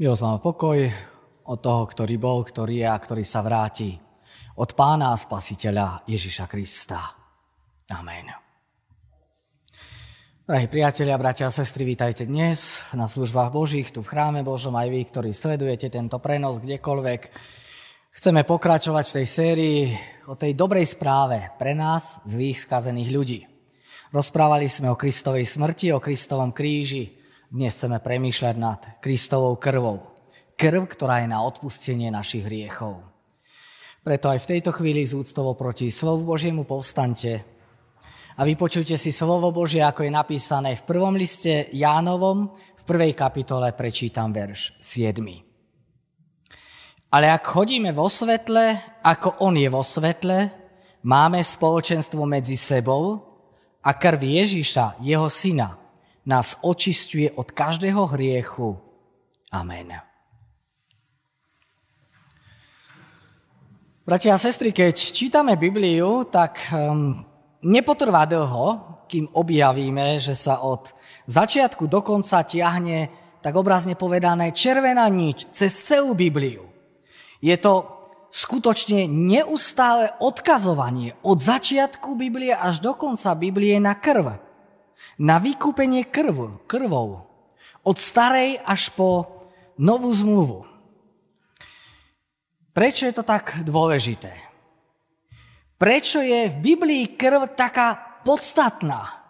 Milosť vám pokoj od toho, ktorý bol, ktorý je a ktorý sa vráti. Od pána a spasiteľa Ježiša Krista. Amen. Drahí priatelia, bratia a sestry, vítajte dnes na službách Božích, tu v chráme Božom, aj vy, ktorí sledujete tento prenos kdekoľvek. Chceme pokračovať v tej sérii o tej dobrej správe pre nás, zlých skazených ľudí. Rozprávali sme o Kristovej smrti, o Kristovom kríži. Dnes chceme premýšľať nad Kristovou krvou. Krv, ktorá je na odpustenie našich hriechov. Preto aj v tejto chvíli z úctovo proti slovu Božiemu povstante a vypočujte si slovo Božie, ako je napísané v prvom liste Jánovom, v prvej kapitole prečítam verš 7. Ale ak chodíme vo svetle, ako on je vo svetle, máme spoločenstvo medzi sebou a krv Ježiša, jeho syna, nás očistuje od každého hriechu. Amen. Bratia a sestry, keď čítame Bibliu, tak um, nepotrvá dlho, kým objavíme, že sa od začiatku do konca tiahne, tak obrazne povedané, červená nič cez celú Bibliu. Je to skutočne neustále odkazovanie od začiatku Biblie až do konca Biblie na krv. Na vykúpenie krv, krvou. Od starej až po novú zmluvu. Prečo je to tak dôležité? Prečo je v Biblii krv taká podstatná?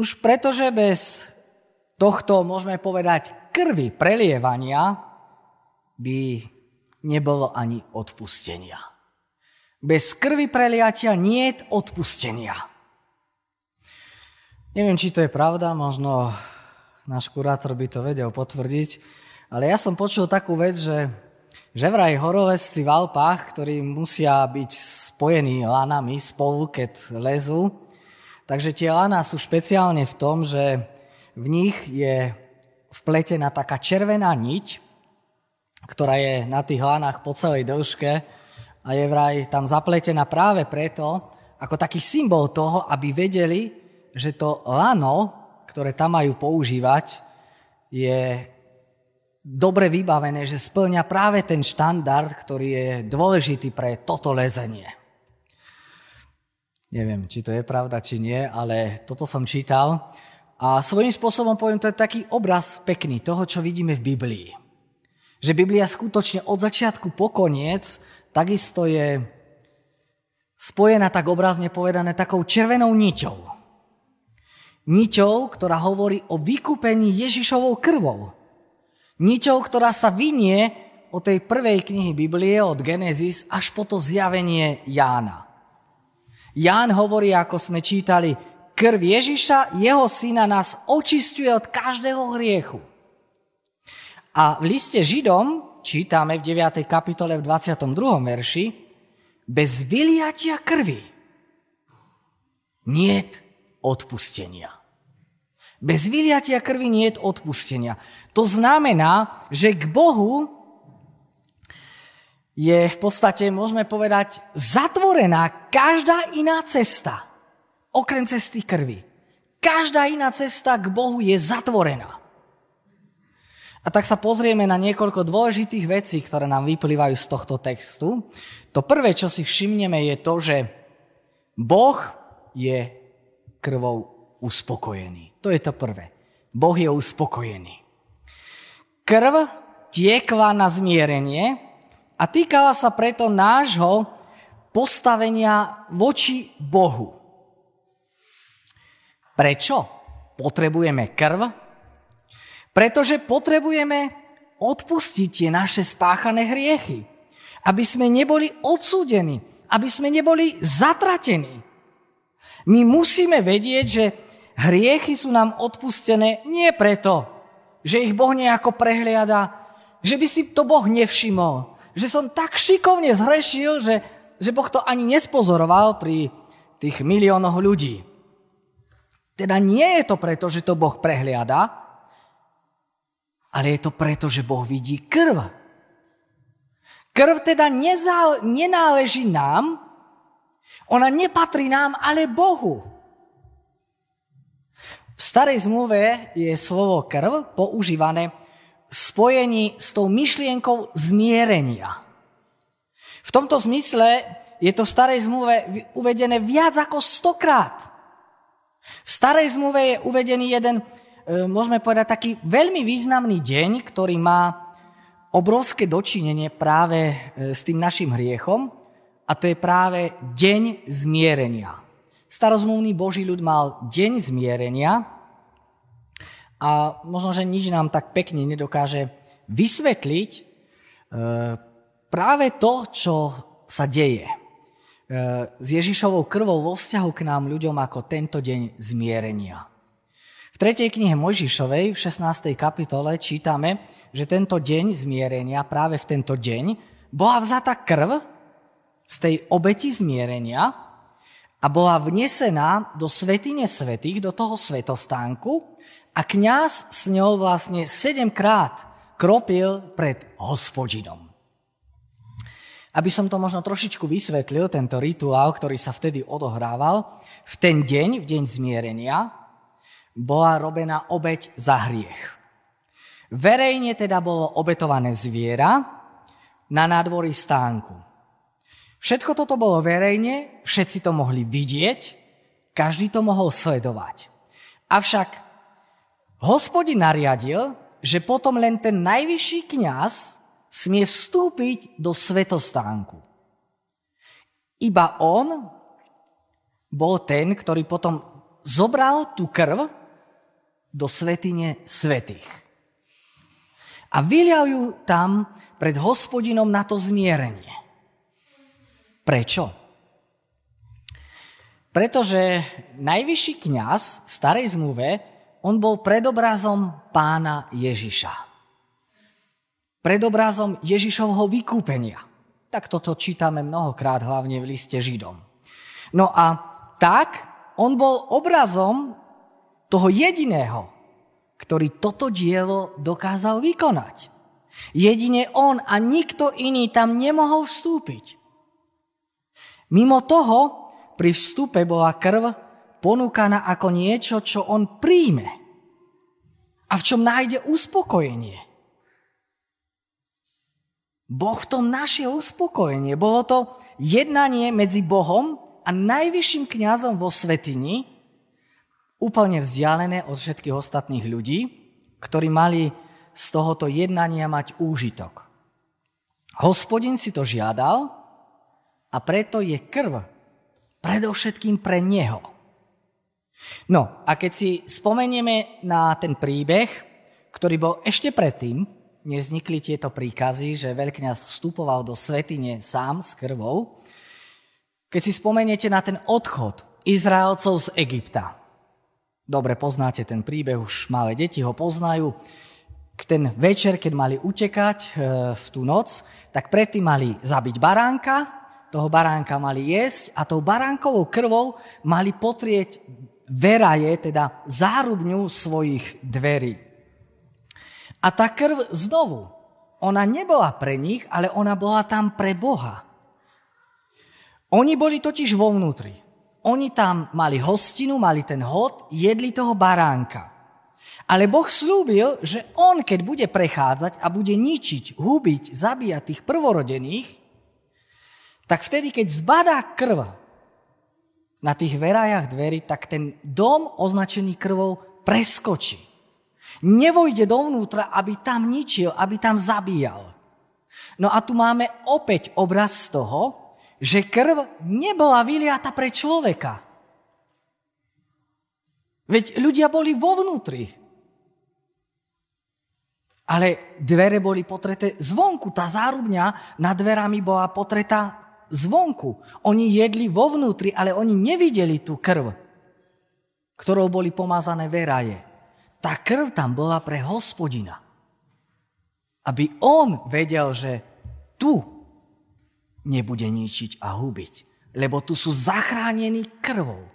Už pretože bez tohto, môžeme povedať, krvi prelievania by nebolo ani odpustenia. Bez krvi preliatia nie je odpustenia. Neviem, či to je pravda, možno náš kurátor by to vedel potvrdiť, ale ja som počul takú vec, že že vraj horovesci v Alpách, ktorí musia byť spojení lanami spolu, keď lezú, takže tie lana sú špeciálne v tom, že v nich je vpletená taká červená niť, ktorá je na tých lanách po celej dĺžke a je vraj tam zapletená práve preto, ako taký symbol toho, aby vedeli, že to lano, ktoré tam majú používať, je dobre vybavené, že splňa práve ten štandard, ktorý je dôležitý pre toto lezenie. Neviem, či to je pravda, či nie, ale toto som čítal. A svojím spôsobom poviem, to je taký obraz pekný toho, čo vidíme v Biblii. Že Biblia skutočne od začiatku po koniec takisto je spojená, tak obrazne povedané, takou červenou niťou. Niťou, ktorá hovorí o vykúpení Ježišovou krvou Ničou, ktorá sa vynie od tej prvej knihy Biblie, od Genesis, až po to zjavenie Jána. Ján hovorí, ako sme čítali, krv Ježiša, jeho syna, nás očistuje od každého hriechu. A v liste Židom čítame v 9. kapitole v 22. verši, bez vyliatia krvi niet odpustenia. Bez vyliatia krvi niet odpustenia. To znamená, že k Bohu je v podstate, môžeme povedať, zatvorená každá iná cesta, okrem cesty krvi. Každá iná cesta k Bohu je zatvorená. A tak sa pozrieme na niekoľko dôležitých vecí, ktoré nám vyplývajú z tohto textu. To prvé, čo si všimneme, je to, že Boh je krvou uspokojený. To je to prvé. Boh je uspokojený. Krv tiekla na zmierenie a týkala sa preto nášho postavenia voči Bohu. Prečo potrebujeme krv? Pretože potrebujeme odpustiť tie naše spáchané hriechy. Aby sme neboli odsúdení, aby sme neboli zatratení. My musíme vedieť, že hriechy sú nám odpustené nie preto, že ich Boh nejako prehliada, že by si to Boh nevšimol, že som tak šikovne zhrešil, že, že Boh to ani nespozoroval pri tých miliónoch ľudí. Teda nie je to preto, že to Boh prehliada, ale je to preto, že Boh vidí krv. Krv teda nezá, nenáleží nám, ona nepatrí nám, ale Bohu. V starej zmluve je slovo krv používané spojení s tou myšlienkou zmierenia. V tomto zmysle je to v starej zmluve uvedené viac ako stokrát. V starej zmluve je uvedený jeden, e, môžeme povedať, taký veľmi významný deň, ktorý má obrovské dočinenie práve e, s tým našim hriechom a to je práve deň zmierenia. Starozmluvný Boží ľud mal deň zmierenia a možno, že nič nám tak pekne nedokáže vysvetliť e, práve to, čo sa deje. E, s Ježišovou krvou vo vzťahu k nám ľuďom ako tento deň zmierenia. V 3. knihe Mojžišovej v 16. kapitole čítame, že tento deň zmierenia, práve v tento deň, bola vzata krv z tej obeti zmierenia a bola vnesená do svetine svetých, do toho svetostánku a kňaz s ňou vlastne sedemkrát kropil pred hospodinom. Aby som to možno trošičku vysvetlil, tento rituál, ktorý sa vtedy odohrával, v ten deň, v deň zmierenia, bola robená obeď za hriech. Verejne teda bolo obetované zviera na nádvorí stánku. Všetko toto bolo verejne, všetci to mohli vidieť, každý to mohol sledovať. Avšak hospodin nariadil, že potom len ten najvyšší kňaz smie vstúpiť do svetostánku. Iba on bol ten, ktorý potom zobral tú krv do svetine svetých. A vylial ju tam pred hospodinom na to zmierenie. Prečo? Pretože najvyšší kňaz v starej zmluve, on bol predobrazom pána Ježiša predobrazom Ježišovho vykúpenia. Tak toto čítame mnohokrát, hlavne v liste Židom. No a tak on bol obrazom toho jediného, ktorý toto dielo dokázal vykonať. Jedine on a nikto iný tam nemohol vstúpiť. Mimo toho, pri vstupe bola krv ponúkaná ako niečo, čo on príjme a v čom nájde uspokojenie. Boh v tom našiel uspokojenie. Bolo to jednanie medzi Bohom a najvyšším kňazom vo svetini, úplne vzdialené od všetkých ostatných ľudí, ktorí mali z tohoto jednania mať úžitok. Hospodin si to žiadal a preto je krv predovšetkým pre neho. No a keď si spomenieme na ten príbeh, ktorý bol ešte predtým, nevznikli tieto príkazy, že veľkňaz vstupoval do svetine sám s krvou. Keď si spomeniete na ten odchod Izraelcov z Egypta, dobre poznáte ten príbeh, už malé deti ho poznajú, k ten večer, keď mali utekať e, v tú noc, tak predtým mali zabiť baránka, toho baránka mali jesť a tou baránkovou krvou mali potrieť veraje, teda zárubňu svojich dverí. A tá krv znovu, ona nebola pre nich, ale ona bola tam pre Boha. Oni boli totiž vo vnútri. Oni tam mali hostinu, mali ten hod, jedli toho baránka. Ale Boh slúbil, že on, keď bude prechádzať a bude ničiť, hubiť, zabíjať tých prvorodených, tak vtedy, keď zbadá krv na tých verajach dverí, tak ten dom označený krvou preskočí. Nevojde dovnútra, aby tam ničil, aby tam zabíjal. No a tu máme opäť obraz z toho, že krv nebola vyliata pre človeka. Veď ľudia boli vo vnútri. Ale dvere boli potreté zvonku. Tá zárubňa nad dverami bola potretá zvonku. Oni jedli vo vnútri, ale oni nevideli tú krv, ktorou boli pomazané veraje tá krv tam bola pre hospodina. Aby on vedel, že tu nebude ničiť a hubiť. Lebo tu sú zachránení krvou.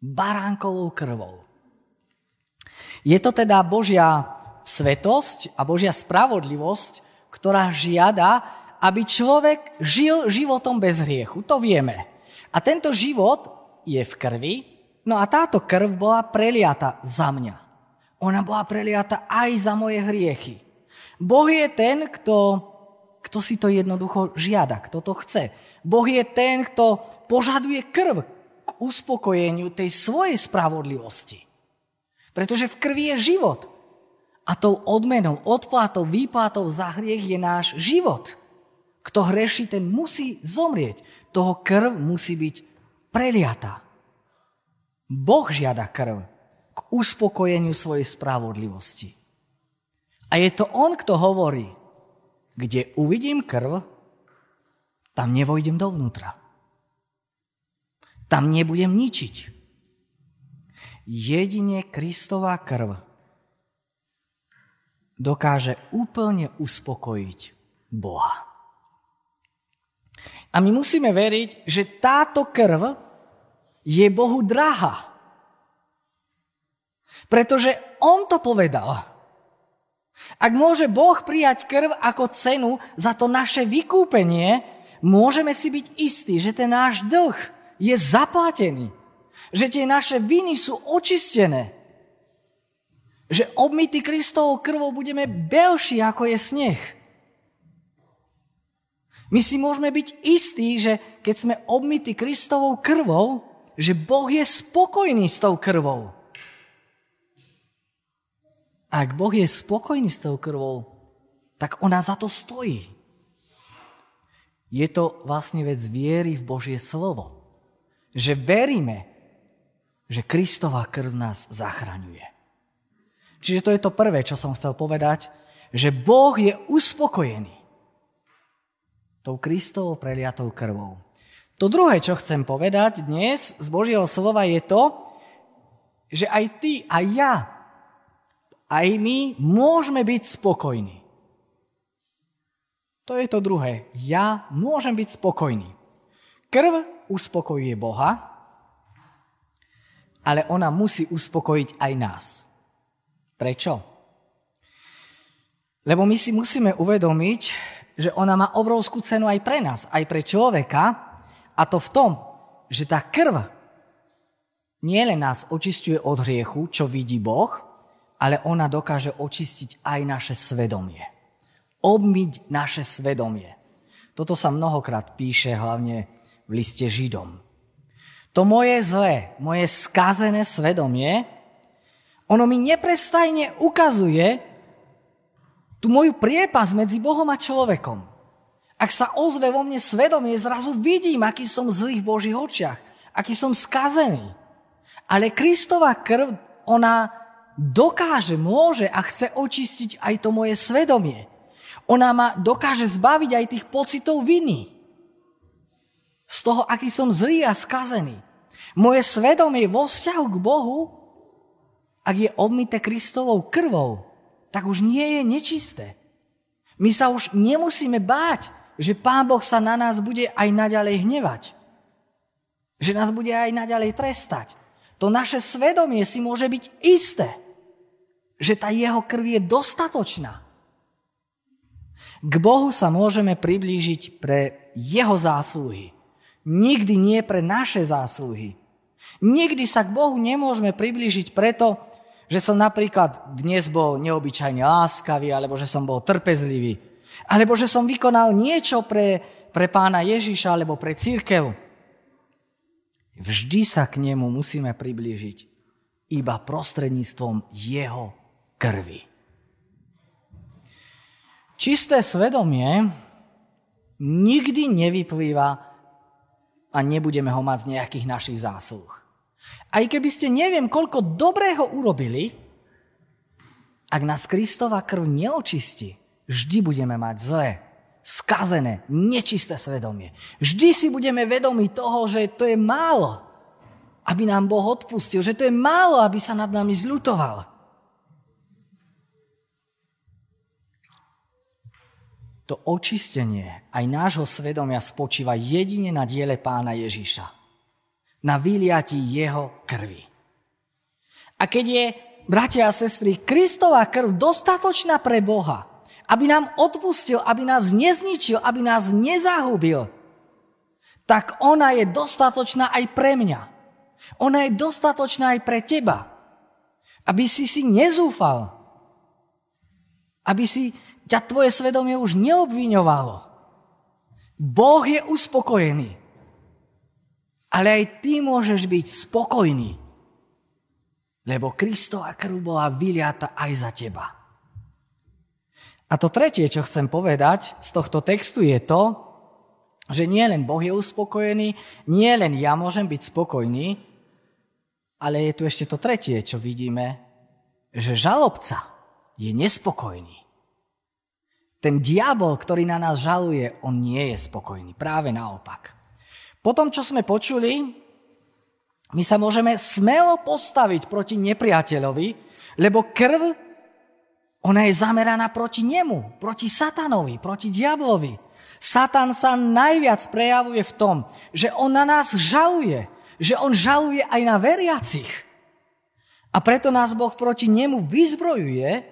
Baránkovou krvou. Je to teda Božia svetosť a Božia spravodlivosť, ktorá žiada, aby človek žil životom bez hriechu. To vieme. A tento život je v krvi, no a táto krv bola preliata za mňa Ona bola preliata aj za moje hriechy. Boh je ten, kto, kto si to jednoducho žiada, kto to chce. Boh je ten, kto požaduje krv k uspokojeniu tej svojej spravodlivosti. Pretože v krvi je život. A tou odmenou, odplatou, výplatou za hriech je náš život. Kto hreší, ten musí zomrieť. Toho krv musí byť preliatá. Boh žiada krv k uspokojeniu svojej spravodlivosti. A je to on, kto hovorí, kde uvidím krv, tam nevojdem dovnútra. Tam nebudem ničiť. Jedine Kristová krv dokáže úplne uspokojiť Boha. A my musíme veriť, že táto krv je Bohu drahá. Pretože On to povedal. Ak môže Boh prijať krv ako cenu za to naše vykúpenie, môžeme si byť istí, že ten náš dlh je zaplatený. Že tie naše viny sú očistené. Že obmity Kristovou krvou budeme belší ako je sneh. My si môžeme byť istí, že keď sme obmity Kristovou krvou, že Boh je spokojný s tou krvou. Ak Boh je spokojný s tou krvou, tak ona za to stojí. Je to vlastne vec viery v Božie slovo. Že veríme, že Kristová krv nás zachraňuje. Čiže to je to prvé, čo som chcel povedať, že Boh je uspokojený tou Kristovou preliatou krvou. To druhé, čo chcem povedať dnes z Božieho slova je to, že aj ty, aj ja, aj my môžeme byť spokojní. To je to druhé. Ja môžem byť spokojný. Krv uspokojuje Boha, ale ona musí uspokojiť aj nás. Prečo? Lebo my si musíme uvedomiť, že ona má obrovskú cenu aj pre nás, aj pre človeka, a to v tom, že tá krv nielen nás očistuje od hriechu, čo vidí Boh, ale ona dokáže očistiť aj naše svedomie. Obmyť naše svedomie. Toto sa mnohokrát píše hlavne v liste Židom. To moje zlé, moje skazené svedomie, ono mi neprestajne ukazuje, tú moju priepas medzi Bohom a človekom. Ak sa ozve vo mne svedomie, zrazu vidím, aký som zlý v Božích očiach, aký som skazený. Ale Kristova krv, ona dokáže, môže a chce očistiť aj to moje svedomie. Ona ma dokáže zbaviť aj tých pocitov viny. Z toho, aký som zlý a skazený. Moje svedomie vo vzťahu k Bohu, ak je obmité Kristovou krvou, tak už nie je nečisté. My sa už nemusíme báť, že Pán Boh sa na nás bude aj naďalej hnevať. Že nás bude aj naďalej trestať. To naše svedomie si môže byť isté, že tá jeho krv je dostatočná. K Bohu sa môžeme priblížiť pre jeho zásluhy. Nikdy nie pre naše zásluhy. Nikdy sa k Bohu nemôžeme priblížiť preto, že som napríklad dnes bol neobyčajne láskavý, alebo že som bol trpezlivý, alebo že som vykonal niečo pre, pre pána Ježiša alebo pre církev. Vždy sa k nemu musíme priblížiť iba prostredníctvom jeho krvi. Čisté svedomie nikdy nevyplýva a nebudeme ho mať z nejakých našich zásluh. Aj keby ste neviem, koľko dobrého urobili, ak nás Kristova krv neočistí, vždy budeme mať zlé, skazené, nečisté svedomie. Vždy si budeme vedomi toho, že to je málo, aby nám Boh odpustil, že to je málo, aby sa nad nami zľutoval. To očistenie aj nášho svedomia spočíva jedine na diele pána Ježiša na vyliati jeho krvi. A keď je, bratia a sestry, Kristová krv dostatočná pre Boha, aby nám odpustil, aby nás nezničil, aby nás nezahubil, tak ona je dostatočná aj pre mňa. Ona je dostatočná aj pre teba. Aby si si nezúfal. Aby si ťa tvoje svedomie už neobviňovalo. Boh je uspokojený. Ale aj ty môžeš byť spokojný. Lebo Kristova krv bola vyliata aj za teba. A to tretie, čo chcem povedať z tohto textu je to, že nie len Boh je uspokojený, nie len ja môžem byť spokojný, ale je tu ešte to tretie, čo vidíme, že žalobca je nespokojný. Ten diabol, ktorý na nás žaluje, on nie je spokojný. Práve naopak. Po tom, čo sme počuli, my sa môžeme smelo postaviť proti nepriateľovi, lebo krv, ona je zameraná proti nemu, proti satanovi, proti diablovi. Satan sa najviac prejavuje v tom, že on na nás žaluje, že on žaluje aj na veriacich. A preto nás Boh proti nemu vyzbrojuje,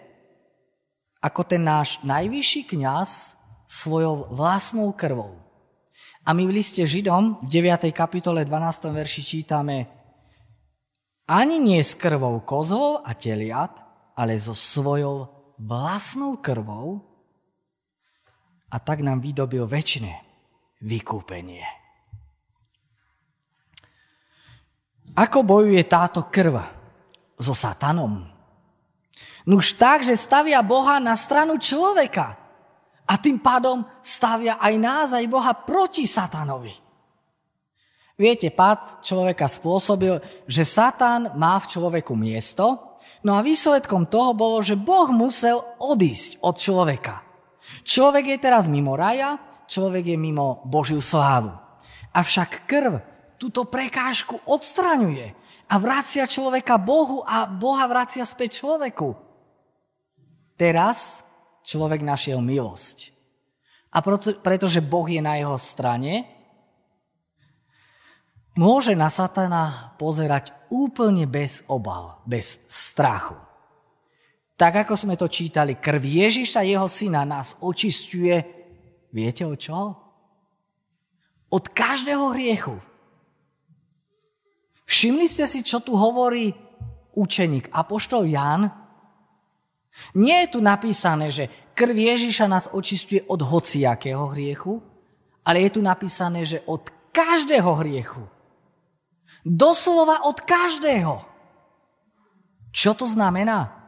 ako ten náš najvyšší kňaz svojou vlastnou krvou. A my v liste Židom v 9. kapitole 12. verši čítame ani nie s krvou kozlov a teliat, ale so svojou vlastnou krvou a tak nám vydobil väčšie vykúpenie. Ako bojuje táto krv so satanom? Nuž tak, že stavia Boha na stranu človeka. A tým pádom stavia aj nás, aj Boha proti satanovi. Viete, pád človeka spôsobil, že Satan má v človeku miesto, no a výsledkom toho bolo, že Boh musel odísť od človeka. Človek je teraz mimo raja, človek je mimo Božiu slávu. Avšak krv túto prekážku odstraňuje a vracia človeka Bohu a Boha vracia späť človeku. Teraz človek našiel milosť. A preto, pretože Boh je na jeho strane, môže na satana pozerať úplne bez obav, bez strachu. Tak ako sme to čítali, krv Ježiša, jeho syna, nás očistuje, viete o čo? Od každého hriechu. Všimli ste si, čo tu hovorí učeník Apoštol Jan? Nie je tu napísané, že krv Ježiša nás očistuje od hociakého hriechu, ale je tu napísané, že od každého hriechu. Doslova od každého. Čo to znamená?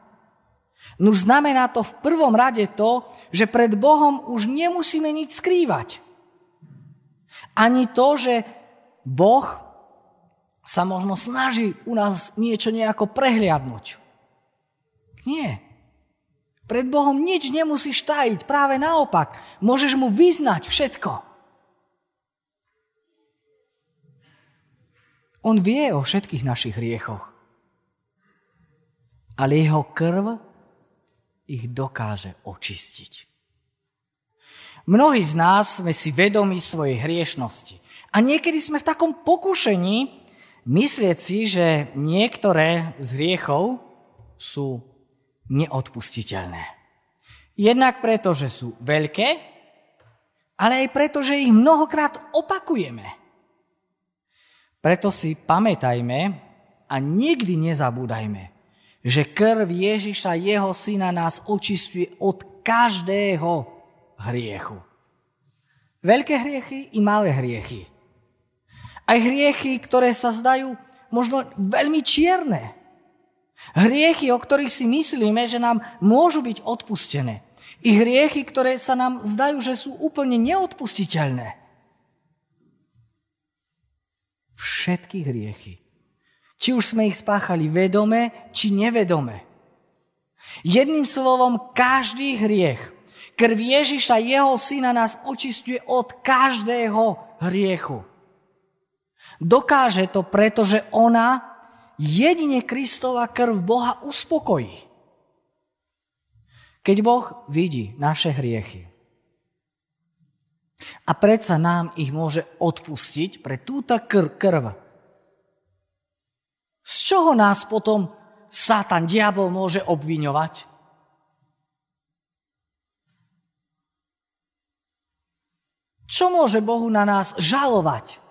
No znamená to v prvom rade to, že pred Bohom už nemusíme nič skrývať. Ani to, že Boh sa možno snaží u nás niečo nejako prehliadnúť. Nie. Pred Bohom nič nemusíš tajiť, práve naopak. Môžeš mu vyznať všetko. On vie o všetkých našich hriechoch. Ale jeho krv ich dokáže očistiť. Mnohí z nás sme si vedomi svojej hriešnosti. A niekedy sme v takom pokušení myslieť si, že niektoré z hriechov sú neodpustiteľné. Jednak preto, že sú veľké, ale aj preto, že ich mnohokrát opakujeme. Preto si pamätajme a nikdy nezabúdajme, že krv Ježiša, jeho syna, nás očistuje od každého hriechu. Veľké hriechy i malé hriechy. Aj hriechy, ktoré sa zdajú možno veľmi čierne. Hriechy, o ktorých si myslíme, že nám môžu byť odpustené. I hriechy, ktoré sa nám zdajú, že sú úplne neodpustiteľné. Všetky hriechy. Či už sme ich spáchali vedome, či nevedome. Jedným slovom, každý hriech. Krv Ježiša, jeho syna, nás očistuje od každého hriechu. Dokáže to, pretože ona jedine Kristova krv Boha uspokojí. Keď Boh vidí naše hriechy a predsa nám ich môže odpustiť pre túto kr- krv, z čoho nás potom Satan, diabol môže obviňovať? Čo môže Bohu na nás žalovať?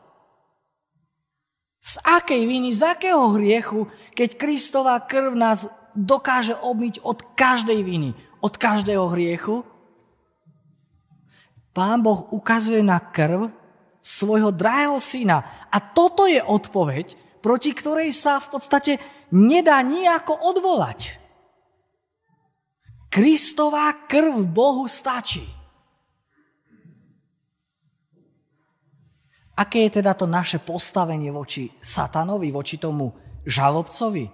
Z akej viny, z akého hriechu, keď Kristová krv nás dokáže obmyť od každej viny, od každého hriechu? Pán Boh ukazuje na krv svojho drahého syna. A toto je odpoveď, proti ktorej sa v podstate nedá nejako odvolať. Kristová krv Bohu stačí. Aké je teda to naše postavenie voči satanovi, voči tomu žalobcovi?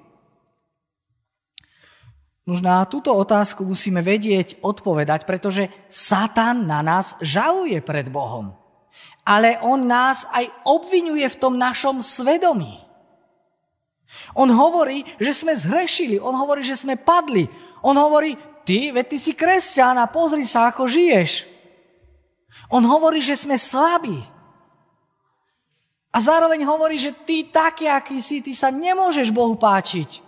Už na túto otázku musíme vedieť odpovedať, pretože Satan na nás žaluje pred Bohom. Ale on nás aj obvinuje v tom našom svedomí. On hovorí, že sme zhrešili, on hovorí, že sme padli. On hovorí, ty, veď ty si kresťan a pozri sa, ako žiješ. On hovorí, že sme slabí. A zároveň hovorí, že ty taký, aký si, ty sa nemôžeš Bohu páčiť.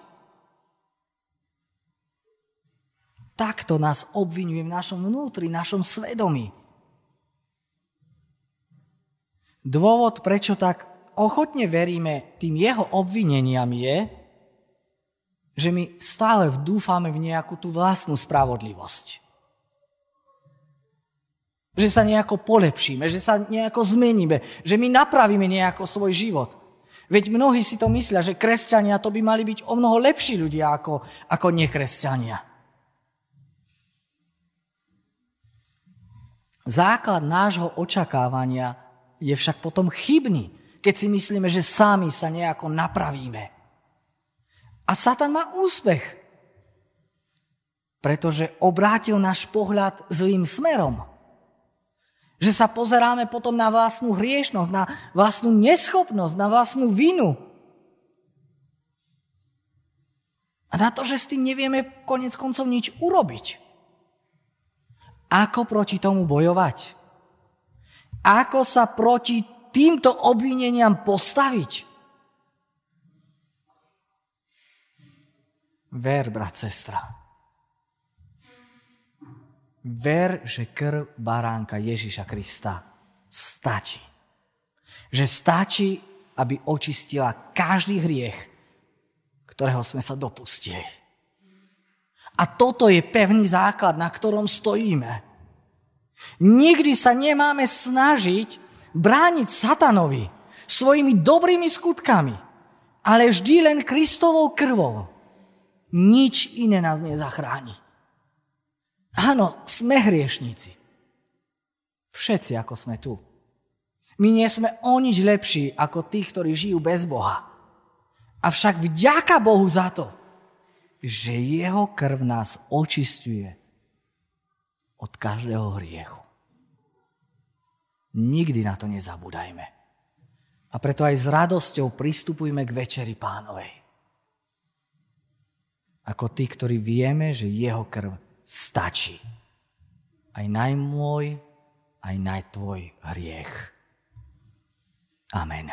Takto nás obvinuje v našom vnútri, v našom svedomí. Dôvod, prečo tak ochotne veríme tým jeho obvineniam je, že my stále dúfame v nejakú tú vlastnú spravodlivosť. Že sa nejako polepšíme, že sa nejako zmeníme, že my napravíme nejako svoj život. Veď mnohí si to myslia, že kresťania to by mali byť o mnoho lepší ľudia ako, ako nekresťania. Základ nášho očakávania je však potom chybný, keď si myslíme, že sami sa nejako napravíme. A Satan má úspech, pretože obrátil náš pohľad zlým smerom. Že sa pozeráme potom na vlastnú hriešnosť, na vlastnú neschopnosť, na vlastnú vinu. A na to, že s tým nevieme konec koncov nič urobiť. Ako proti tomu bojovať? Ako sa proti týmto obvineniam postaviť? Ver, brat, sestra. Ver, že krv baránka Ježiša Krista stačí. Že stačí, aby očistila každý hriech, ktorého sme sa dopustili. A toto je pevný základ, na ktorom stojíme. Nikdy sa nemáme snažiť brániť satanovi svojimi dobrými skutkami, ale vždy len Kristovou krvou. Nič iné nás nezachráni. Áno, sme hriešníci. Všetci, ako sme tu. My nie sme o nič lepší ako tí, ktorí žijú bez Boha. Avšak vďaka Bohu za to, že jeho krv nás očistuje od každého hriechu. Nikdy na to nezabúdajme. A preto aj s radosťou pristupujme k večeri pánovej. Ako tí, ktorí vieme, že jeho krv stačí. Aj najmôj, aj najtvoj hriech. Amen.